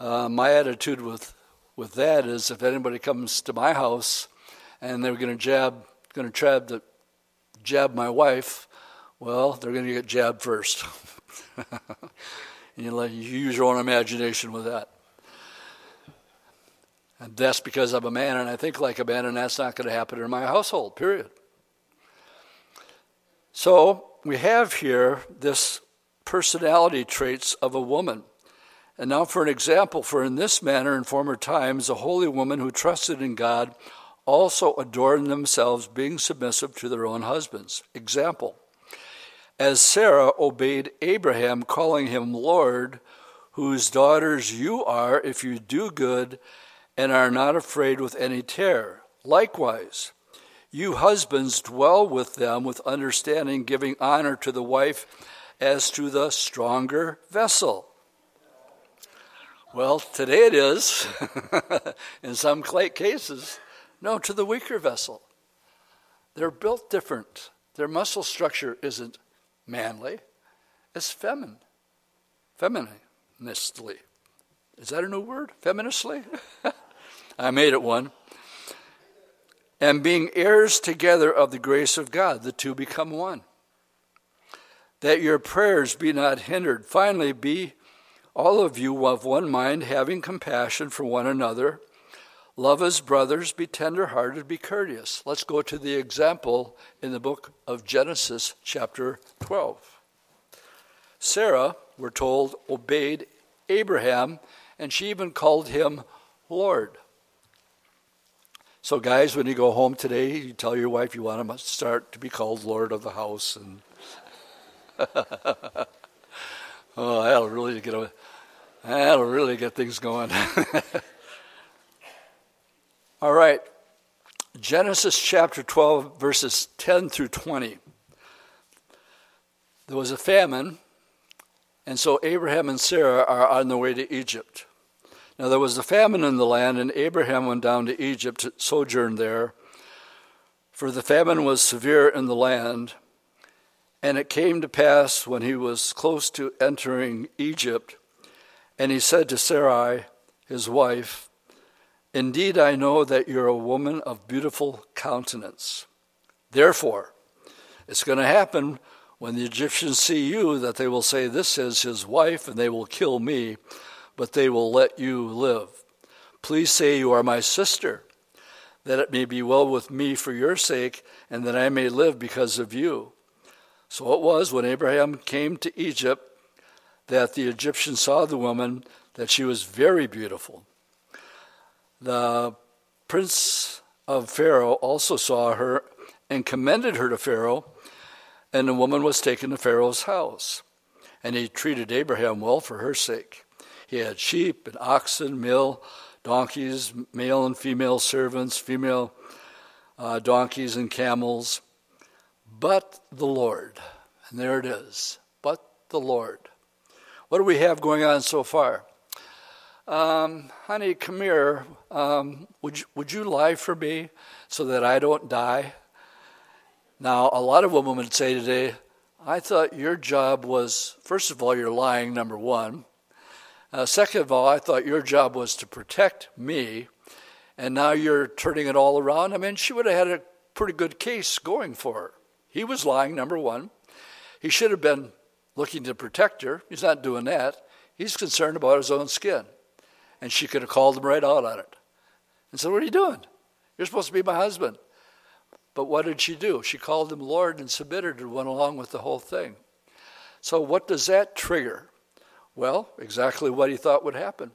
uh, my attitude with with that is, if anybody comes to my house and they're going to jab, going to try to jab my wife, well, they're going to get jabbed first. (laughs) you, let, you use your own imagination with that. And that's because I'm a man and I think like a man, and that's not going to happen in my household, period. So we have here this personality traits of a woman. And now, for an example, for in this manner in former times, a holy woman who trusted in God also adorn themselves, being submissive to their own husbands. Example As Sarah obeyed Abraham, calling him Lord, whose daughters you are if you do good and are not afraid with any terror. Likewise, you husbands dwell with them with understanding, giving honor to the wife as to the stronger vessel. Well, today it is, (laughs) in some cases, no, to the weaker vessel. They're built different. Their muscle structure isn't manly, it's feminine, feministly. Is that a new word? Feministly? (laughs) I made it one and being heirs together of the grace of God, the two become one. That your prayers be not hindered. Finally, be all of you of one mind, having compassion for one another. Love as brothers, be tenderhearted, be courteous. Let's go to the example in the book of Genesis, chapter 12. Sarah, we're told, obeyed Abraham, and she even called him Lord. So, guys, when you go home today, you tell your wife you want to start to be called Lord of the House, and (laughs) oh, that'll really get a, that'll really get things going. (laughs) All right, Genesis chapter 12, verses 10 through 20. There was a famine, and so Abraham and Sarah are on their way to Egypt. Now there was a famine in the land, and Abraham went down to Egypt to sojourn there, for the famine was severe in the land. And it came to pass when he was close to entering Egypt, and he said to Sarai, his wife, Indeed, I know that you're a woman of beautiful countenance. Therefore, it's going to happen when the Egyptians see you that they will say, This is his wife, and they will kill me but they will let you live. Please say you are my sister, that it may be well with me for your sake, and that I may live because of you. So it was when Abraham came to Egypt that the Egyptians saw the woman, that she was very beautiful. The prince of Pharaoh also saw her and commended her to Pharaoh, and the woman was taken to Pharaoh's house. And he treated Abraham well for her sake. He had sheep and oxen, male donkeys, male and female servants, female uh, donkeys and camels. But the Lord. And there it is. But the Lord. What do we have going on so far? Um, honey, come here. Um, would, you, would you lie for me so that I don't die? Now, a lot of women would say today, I thought your job was, first of all, you're lying, number one. Uh, second of all, I thought your job was to protect me, and now you're turning it all around. I mean, she would have had a pretty good case going for her. He was lying, number one. He should have been looking to protect her. He's not doing that. He's concerned about his own skin. And she could have called him right out on it and said, What are you doing? You're supposed to be my husband. But what did she do? She called him Lord and submitted and went along with the whole thing. So, what does that trigger? Well, exactly what he thought would happen.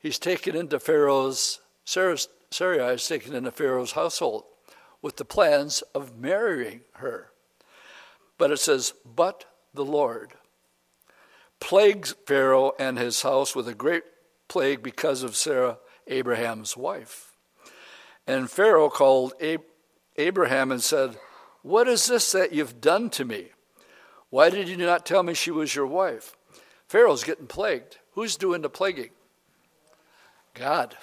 He's taken into Pharaoh's, Sarai is taken into Pharaoh's household with the plans of marrying her. But it says, but the Lord plagues Pharaoh and his house with a great plague because of Sarah, Abraham's wife. And Pharaoh called Abraham and said, What is this that you've done to me? Why did you not tell me she was your wife? Pharaoh's getting plagued. Who's doing the plaguing? God.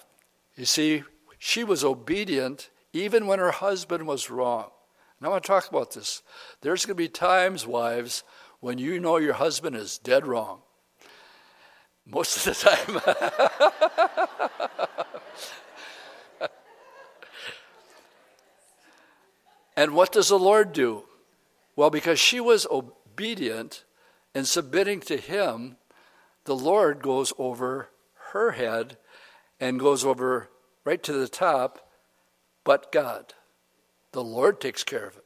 You see, she was obedient even when her husband was wrong. And I want to talk about this. There's going to be times, wives, when you know your husband is dead wrong. Most of the time. (laughs) and what does the Lord do? Well, because she was obedient and submitting to Him, the Lord goes over her head and goes over right to the top, but God. The Lord takes care of it.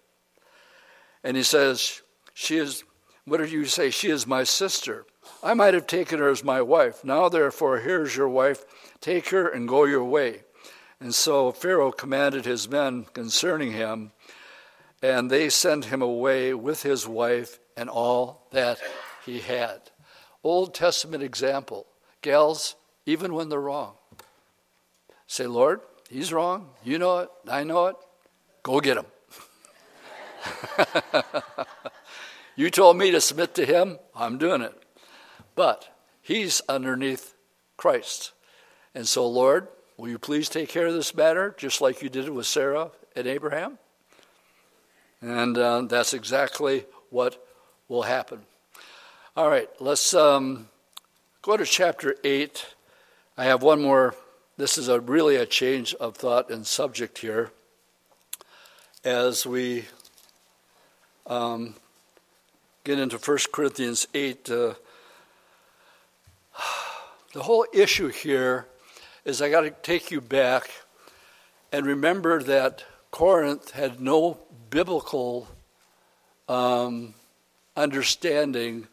And he says, She is, what did you say? She is my sister. I might have taken her as my wife. Now, therefore, here's your wife. Take her and go your way. And so Pharaoh commanded his men concerning him, and they sent him away with his wife and all that he had. Old Testament example. Gals, even when they're wrong, say, Lord, he's wrong. You know it. I know it. Go get him. (laughs) you told me to submit to him. I'm doing it. But he's underneath Christ. And so, Lord, will you please take care of this matter just like you did it with Sarah and Abraham? And uh, that's exactly what will happen. All right, let's um, go to chapter 8. I have one more. This is a really a change of thought and subject here as we um, get into 1 Corinthians 8. Uh, the whole issue here is I got to take you back and remember that Corinth had no biblical um, understanding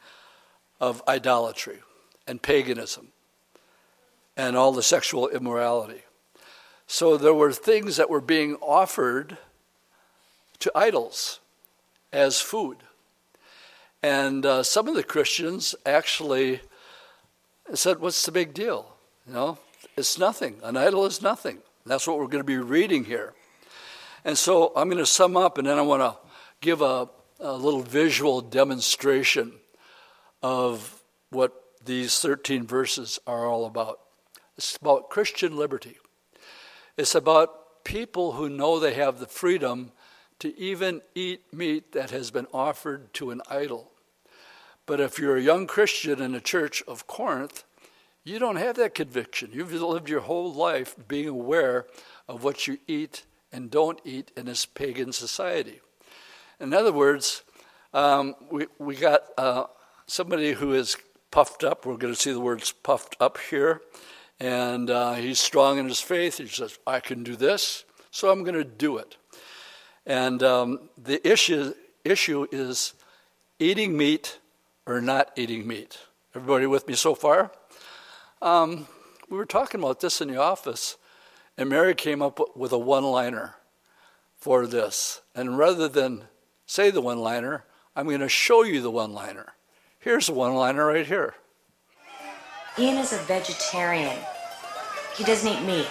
of idolatry and paganism and all the sexual immorality. So there were things that were being offered to idols as food. And uh, some of the Christians actually said, What's the big deal? You know, it's nothing. An idol is nothing. That's what we're going to be reading here. And so I'm going to sum up and then I want to give a, a little visual demonstration of what these 13 verses are all about. It's about Christian liberty. It's about people who know they have the freedom to even eat meat that has been offered to an idol. But if you're a young Christian in the church of Corinth, you don't have that conviction. You've lived your whole life being aware of what you eat and don't eat in this pagan society. In other words, um, we, we got uh, somebody who is puffed up. We're going to see the words puffed up here. And uh, he's strong in his faith. He says, I can do this, so I'm going to do it. And um, the issue, issue is eating meat or not eating meat. Everybody with me so far? Um, we were talking about this in the office, and Mary came up with a one liner for this. And rather than say the one liner, I'm going to show you the one liner. Here's the one liner right here Ian is a vegetarian, he doesn't eat meat.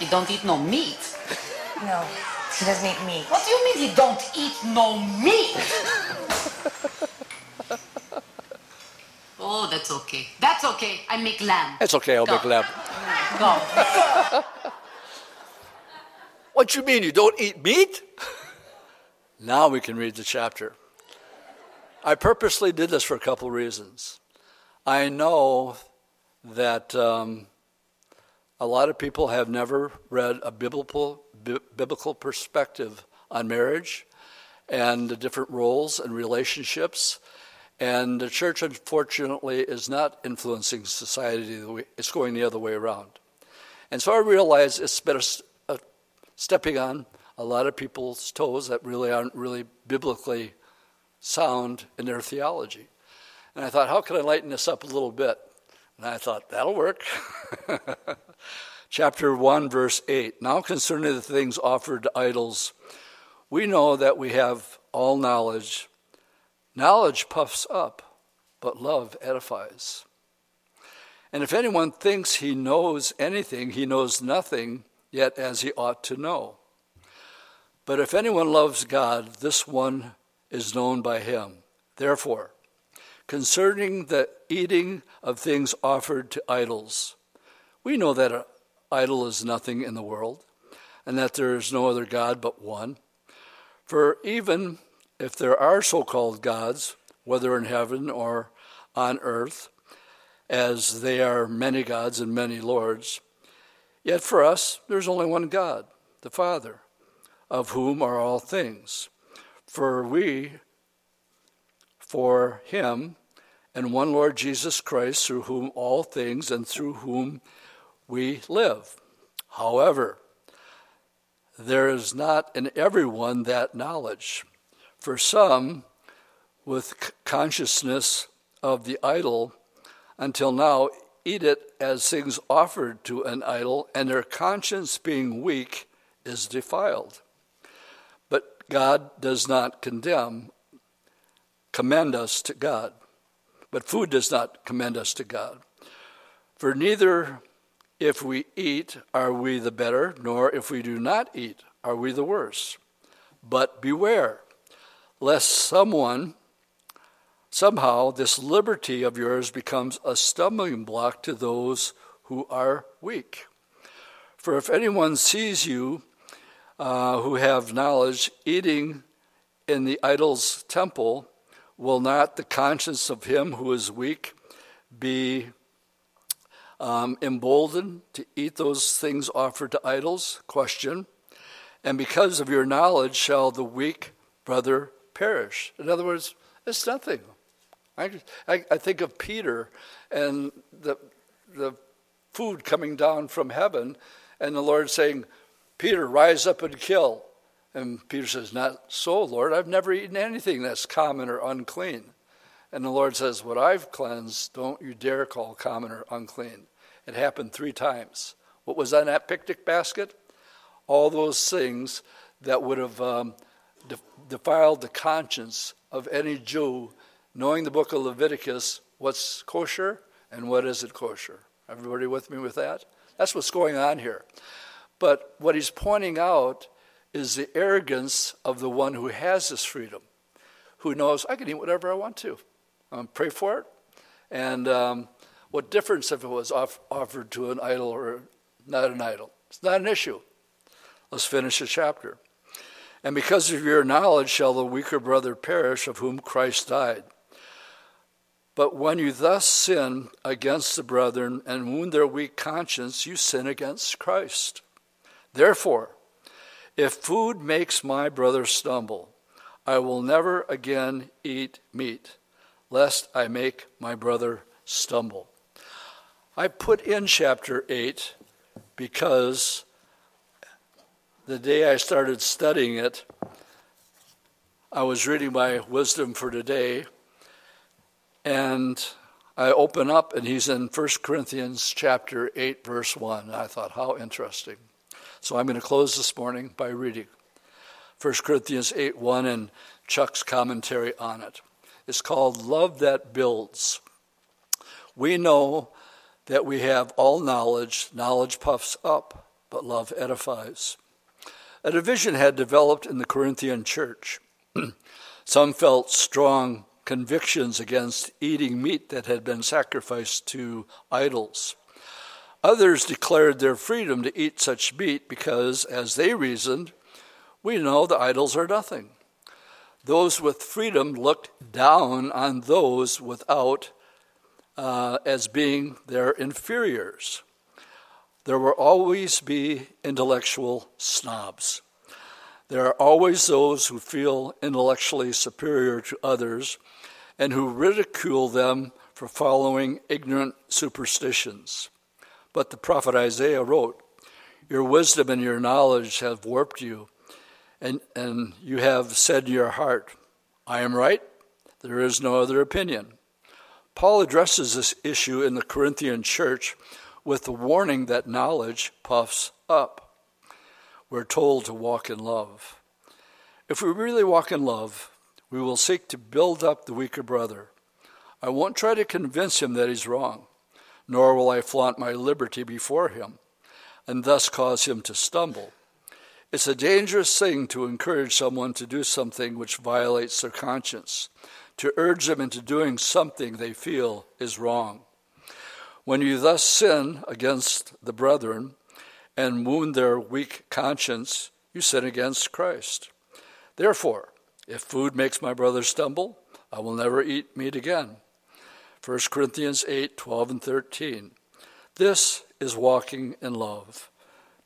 He don't eat no meat. No, he doesn't eat meat. What do you mean he don't eat no meat? oh, that's okay. That's okay. I make lamb. It's okay, I'll Go. make lamb. Go. (laughs) What you mean, you don't eat meat? now we can read the chapter. I purposely did this for a couple reasons. I know that um, a lot of people have never read a biblical, bi- biblical perspective on marriage and the different roles and relationships. And the church, unfortunately, is not influencing society. It's going the other way around. And so I realize it's been a, a stepping on a lot of people's toes that really aren't really biblically sound in their theology. And I thought, how can I lighten this up a little bit? And I thought, that'll work. (laughs) Chapter 1, verse 8. Now concerning the things offered to idols, we know that we have all knowledge. Knowledge puffs up, but love edifies. And if anyone thinks he knows anything, he knows nothing yet as he ought to know. But if anyone loves God, this one is known by him. Therefore, concerning the eating of things offered to idols, we know that idol is nothing in the world, and that there is no other God but one. For even if there are so called gods, whether in heaven or on earth, as they are many gods and many lords, yet for us there's only one God, the Father, of whom are all things. For we, for him, and one Lord Jesus Christ, through whom all things and through whom we live. However, there is not in everyone that knowledge. For some, with consciousness of the idol, until now eat it as things offered to an idol, and their conscience being weak is defiled. But God does not condemn, commend us to God. But food does not commend us to God. For neither if we eat are we the better, nor if we do not eat are we the worse. But beware, lest someone, somehow, this liberty of yours becomes a stumbling block to those who are weak. For if anyone sees you uh, who have knowledge eating in the idol's temple, will not the conscience of him who is weak be um, emboldened to eat those things offered to idols? Question. And because of your knowledge shall the weak brother perish. In other words, it's nothing. I, I, I think of Peter and the, the food coming down from heaven, and the Lord saying, Peter, rise up and kill. And Peter says, Not so, Lord. I've never eaten anything that's common or unclean. And the Lord says, What I've cleansed, don't you dare call common or unclean. It happened three times. What was on that picnic basket? All those things that would have um, defiled the conscience of any Jew, knowing the book of Leviticus, what's kosher and what isn't kosher. Everybody with me with that? That's what's going on here. But what he's pointing out is the arrogance of the one who has this freedom, who knows I can eat whatever I want to. Um, pray for it. And um, what difference if it was off, offered to an idol or not an idol? It's not an issue. Let's finish the chapter. And because of your knowledge shall the weaker brother perish of whom Christ died. But when you thus sin against the brethren and wound their weak conscience, you sin against Christ. Therefore, if food makes my brother stumble, I will never again eat meat, lest I make my brother stumble. I put in chapter 8 because the day I started studying it, I was reading my wisdom for today, and I open up, and he's in 1 Corinthians chapter 8, verse 1. I thought, how interesting. So I'm going to close this morning by reading 1 Corinthians 8, 1, and Chuck's commentary on it. It's called Love That Builds. We know that we have all knowledge, knowledge puffs up, but love edifies. A division had developed in the Corinthian church. (clears throat) Some felt strong convictions against eating meat that had been sacrificed to idols. Others declared their freedom to eat such meat because, as they reasoned, we know the idols are nothing. Those with freedom looked down on those without uh, as being their inferiors. There will always be intellectual snobs. There are always those who feel intellectually superior to others and who ridicule them for following ignorant superstitions. But the prophet Isaiah wrote, Your wisdom and your knowledge have warped you, and, and you have said in your heart, I am right, there is no other opinion. Paul addresses this issue in the Corinthian church with the warning that knowledge puffs up. We're told to walk in love. If we really walk in love, we will seek to build up the weaker brother. I won't try to convince him that he's wrong, nor will I flaunt my liberty before him and thus cause him to stumble. It's a dangerous thing to encourage someone to do something which violates their conscience, to urge them into doing something they feel is wrong. When you thus sin against the brethren and wound their weak conscience, you sin against Christ. Therefore, if food makes my brother stumble, I will never eat meat again. 1 Corinthians 8 12 and 13. This is walking in love.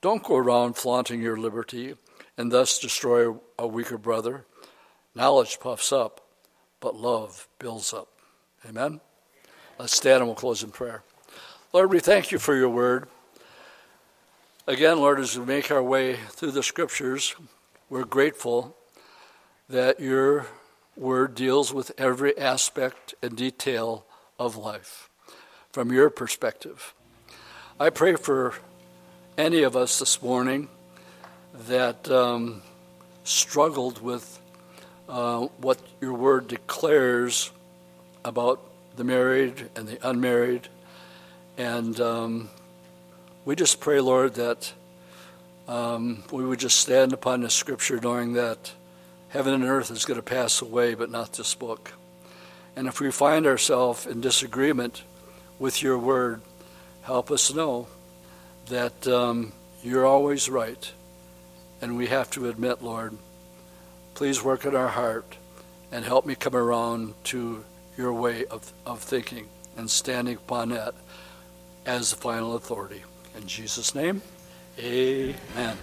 Don't go around flaunting your liberty and thus destroy a weaker brother. Knowledge puffs up, but love builds up. Amen? Let's stand and we'll close in prayer. Lord, we thank you for your word. Again, Lord, as we make our way through the scriptures, we're grateful that your word deals with every aspect and detail of life from your perspective. I pray for any of us this morning that um, struggled with uh, what your word declares about the married and the unmarried and um, we just pray, Lord, that um, we would just stand upon the scripture knowing that heaven and earth is going to pass away, but not this book. And if we find ourselves in disagreement with your word, help us know that um, you're always right. And we have to admit, Lord, please work in our heart and help me come around to your way of, of thinking and standing upon that as the final authority. In Jesus' name, amen.